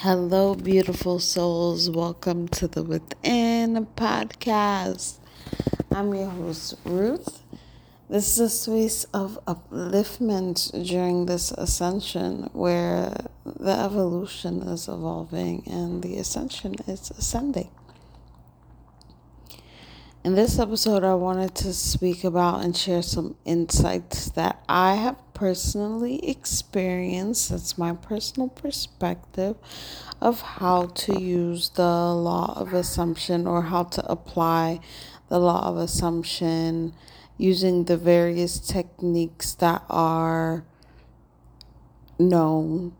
Hello, beautiful souls. Welcome to the Within podcast. I'm your host, Ruth. This is a space of upliftment during this ascension where the evolution is evolving and the ascension is ascending. In this episode, I wanted to speak about and share some insights that I have personally experienced. That's my personal perspective of how to use the law of assumption or how to apply the law of assumption using the various techniques that are known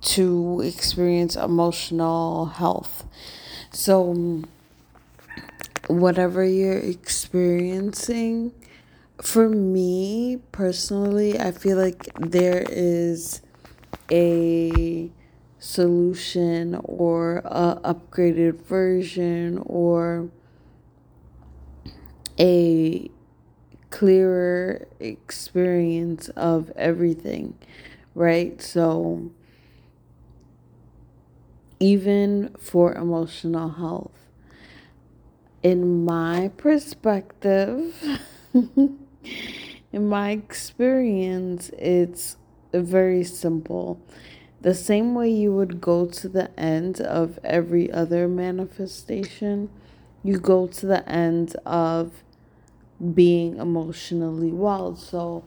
to experience emotional health. So, whatever you're experiencing, for me personally, I feel like there is a solution or a upgraded version or a clearer experience of everything, right? So even for emotional health in my perspective, in my experience, it's very simple. The same way you would go to the end of every other manifestation, you go to the end of being emotionally well. So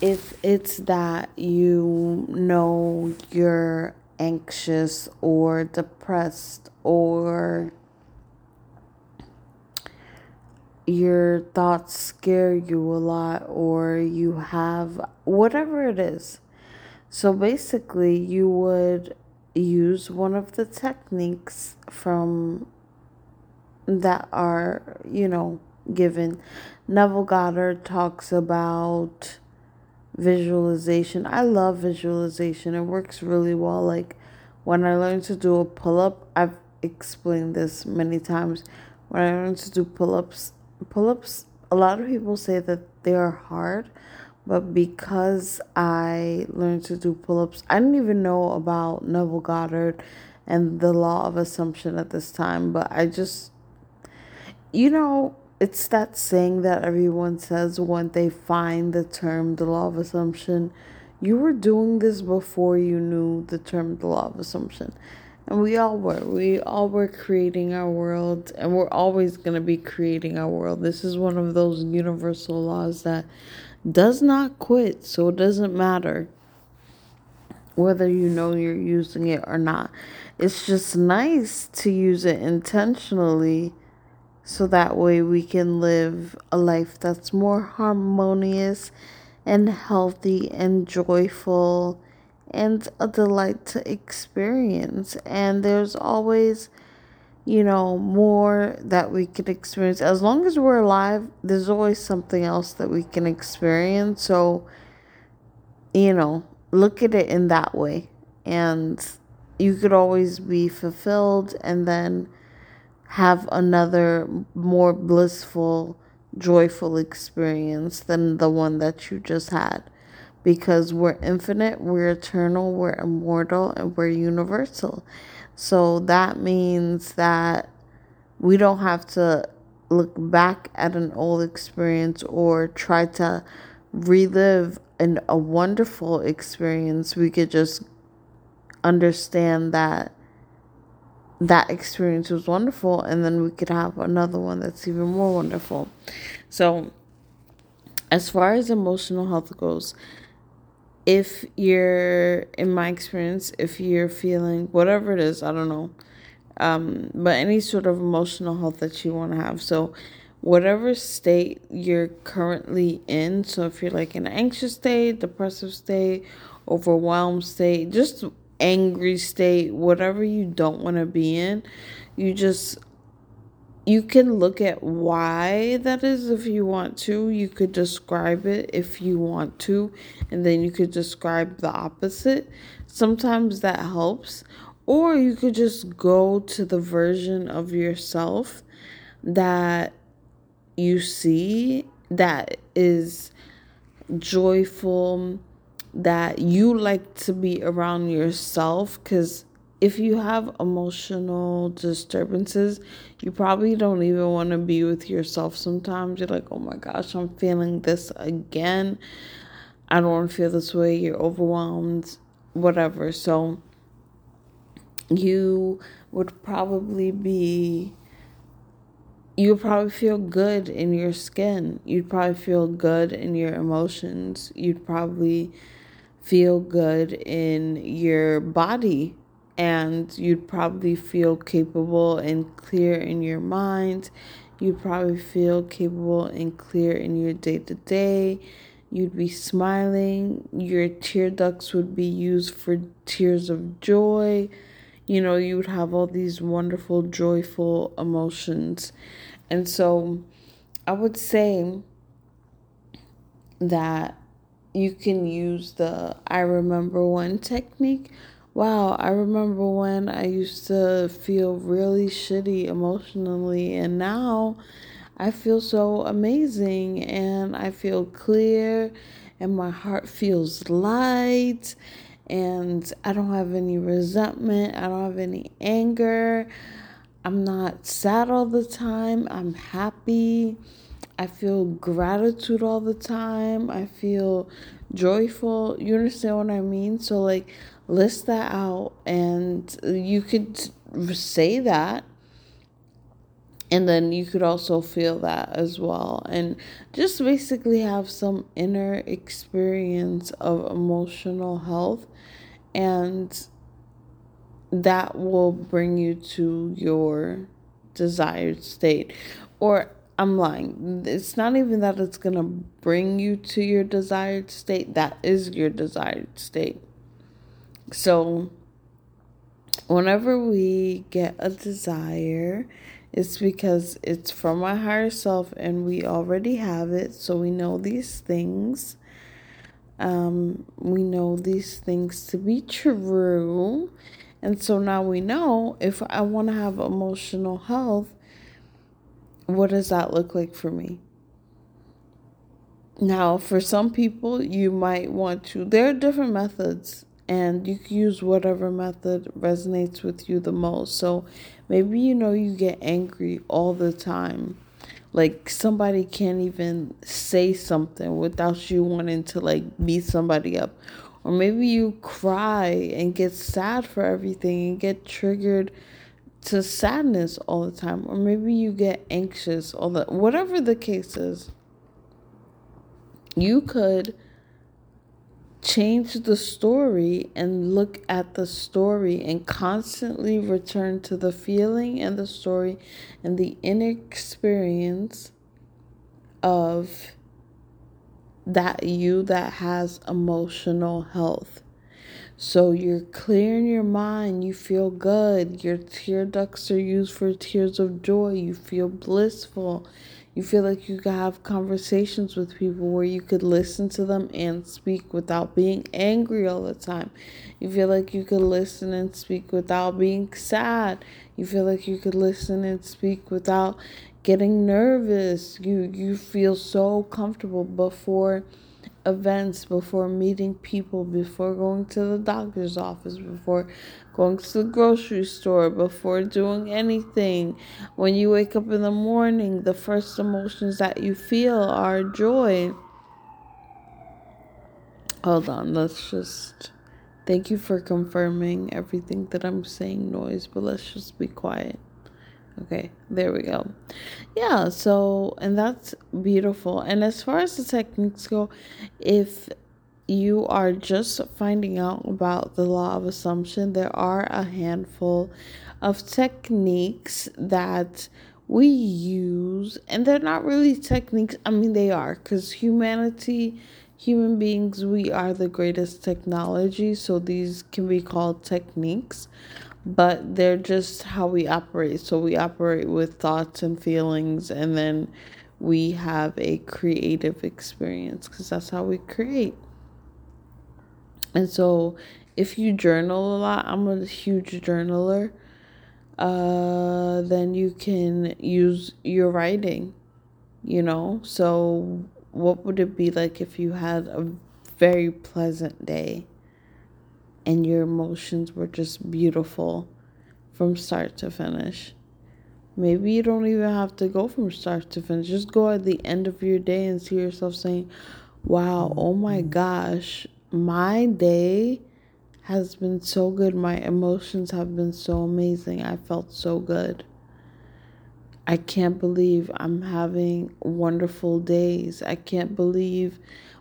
if it's that you know you're anxious or depressed or your thoughts scare you a lot or you have whatever it is. So basically, you would use one of the techniques from that are, you know, given. Neville Goddard talks about visualization. I love visualization. It works really well. Like when I learned to do a pull up, I've explained this many times. When I learned to do pull ups, pull ups, a lot of people say that they are hard, but because I learned to do pull ups, I didn't even know about Neville Goddard and the law of assumption at this time, but I just, you know, it's that saying that everyone says when they find the term the law of assumption. You were doing this before you knew the term the law of assumption. And we all were. We all were creating our world, and we're always going to be creating our world. This is one of those universal laws that does not quit, so it doesn't matter whether you know you're using it or not. It's just nice to use it intentionally so that way we can live a life that's more harmonious and healthy and joyful and a delight to experience. And there's always, you know, more that we can experience. As long as we're alive, there's always something else that we can experience. So, you know, look at it in that way. And you could always be fulfilled and then have another more blissful, joyful experience than the one that you just had because we're infinite, we're eternal, we're immortal, and we're universal. So that means that we don't have to look back at an old experience or try to relive an, a wonderful experience. We could just understand that that experience was wonderful and then we could have another one that's even more wonderful. So, as far as emotional health goes, if you're in my experience if you're feeling whatever it is i don't know um, but any sort of emotional health that you want to have. So whatever state you're currently in so if you're like an anxious state depressive state overwhelmed state just angry state whatever you don't want to be in you just you can look at why that is if you want to. You could describe it if you want to, and then you could describe the opposite. Sometimes that helps. Or you could just go to the version of yourself that you see that is joyful, that you like to be around yourself, because if you have emotional disturbances, you probably don't even want to be with yourself sometimes. You're like, oh my gosh, I'm feeling this again. I don't want to feel this way. You're overwhelmed, whatever. So, you would probably be you would probably feel good in your skin. You'd probably feel good in your emotions. You'd probably feel good in your body and you'd probably feel capable and clear in your mind. You'd probably feel capable and clear in your day to day. You'd be smiling. Your tear ducts would be used for tears of joy. You know, you would have all these wonderful, joyful emotions. And so I would say that you can use the I remember one technique Wow, I remember when I used to feel really shitty emotionally, and now I feel so amazing and I feel clear, and my heart feels light, and I don't have any resentment, I don't have any anger. I'm not sad all the time, I'm happy. I feel gratitude all the time. I feel joyful. You understand what I mean? So, like, list that out and you could say that and then you could also feel that as well and just basically have some inner experience of emotional health and that will bring you to your desired state or I'm lying. It's not even that it's going to bring you to your desired state. That is your desired state. So, whenever we get a desire, it's because it's from our higher self and we already have it. So, we know these things. Um, we know these things to be true. And so now we know if I want to have emotional health, what does that look like for me? Now, for some people, you might want to, there are different methods and you can use whatever method resonates with you the most. So maybe you know you get angry all the time. Like somebody can't even say something without you wanting to like beat somebody up. Or maybe you cry and get sad for everything and get triggered to sadness all the time. Or maybe you get anxious all the whatever the case is. You could change the story and look at the story and constantly return to the feeling and the story and the inexperience of that you that has emotional health. So you're clear in your mind, you feel good, your tear ducts are used for tears of joy, you feel blissful, you feel like you could have conversations with people where you could listen to them and speak without being angry all the time. You feel like you could listen and speak without being sad. You feel like you could listen and speak without getting nervous. You you feel so comfortable before events, before meeting people, before going to the doctor's office, before going to the grocery store, before doing anything. When you wake up in the morning, the first emotions that you feel are joy. Hold on, let's just. Thank you for confirming everything that I'm saying, noise, but let's just be quiet. Okay, there we go. Yeah, so, and that's beautiful. And as far as the techniques go, if you are just finding out about the law of assumption, there are a handful of techniques that we use, and they're not really techniques. I mean, they are because humanity, human beings, we are the greatest technology, so these can be called techniques but they're just how we operate. So we operate with thoughts and feelings, and then we have a creative experience because that's how we create. And so, if you journal a lot, I'm a huge journaler, uh, then you can use your writing, you know? So, what would it be like if you had a very pleasant day? And your emotions were just beautiful from start to finish. Maybe you don't even have to go from start to finish. Just go at the end of your day and see yourself saying, Wow, oh my mm-hmm. gosh, my day has been so good. My emotions have been so amazing. I felt so good. I can't believe I'm having wonderful days. I can't believe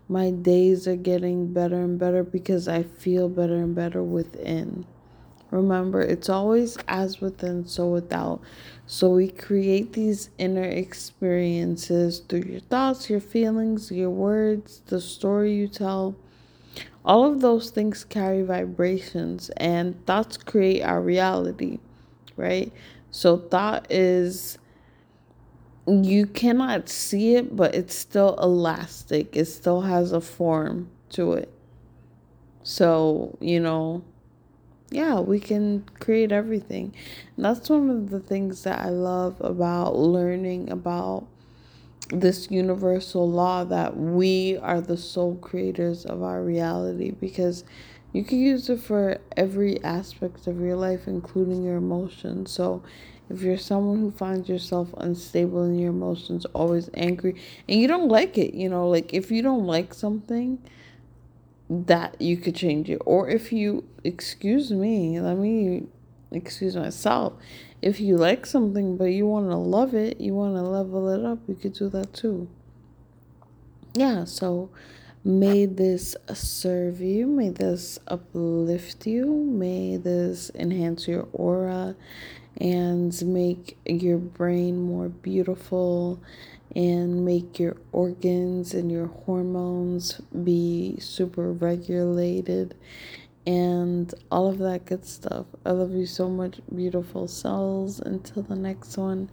my days are getting better and better because I feel better and better within. Remember, it's always as within, so without. So we create these inner experiences through your thoughts, your feelings, your words, the story you tell. All of those things carry vibrations, and thoughts create our reality, right? So, thought is you cannot see it, but it's still elastic, it still has a form to it. So, you know, yeah, we can create everything. And that's one of the things that I love about learning about this universal law that we are the sole creators of our reality because you can use it for every aspect of your life, including your emotions. So, if you're someone who finds yourself unstable in your emotions, always angry, and you don't like it, you know, like if you don't like something, that you could change it. Or if you, excuse me, let me excuse myself. If you like something but you want to love it, you want to level it up, you could do that too. Yeah, so may this serve you, may this uplift you, may this enhance your aura and make your brain more beautiful and make your organs and your hormones be super regulated and all of that good stuff. I love you so much, beautiful souls. Until the next one,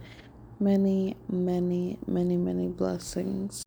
many, many, many, many blessings.